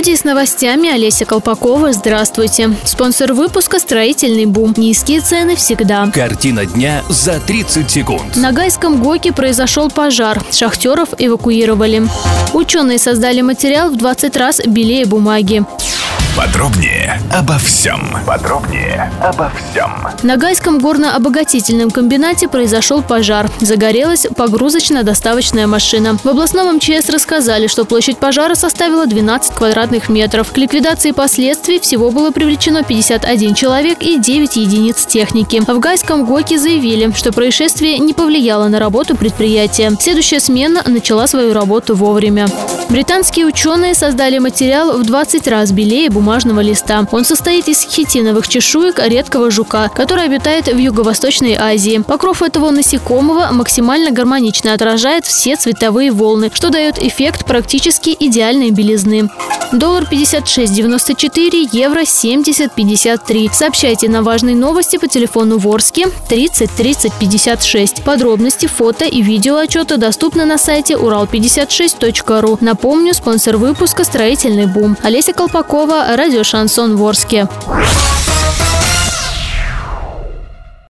Студии с новостями Олеся Колпакова. Здравствуйте. Спонсор выпуска «Строительный бум». Низкие цены всегда. Картина дня за 30 секунд. На Гайском ГОКе произошел пожар. Шахтеров эвакуировали. Ученые создали материал в 20 раз белее бумаги. Подробнее обо всем. Подробнее обо всем. На Гайском горно-обогатительном комбинате произошел пожар. Загорелась погрузочно-доставочная машина. В областном МЧС рассказали, что площадь пожара составила 12 квадратных метров. К ликвидации последствий всего было привлечено 51 человек и 9 единиц техники. В Гайском ГОКе заявили, что происшествие не повлияло на работу предприятия. Следующая смена начала свою работу вовремя. Британские ученые создали материал в 20 раз белее бумажного листа. Он состоит из хитиновых чешуек редкого жука, который обитает в Юго-Восточной Азии. Покров этого насекомого максимально гармонично отражает все цветовые волны, что дает эффект практически идеальной белизны. Доллар 56.94, евро 70.53. Сообщайте на важные новости по телефону Ворске 30 30 56. Подробности, фото и видео отчета доступны на сайте урал56.ру. Напомню, спонсор выпуска «Строительный бум». Олеся Колпакова, радио «Шансон Ворске».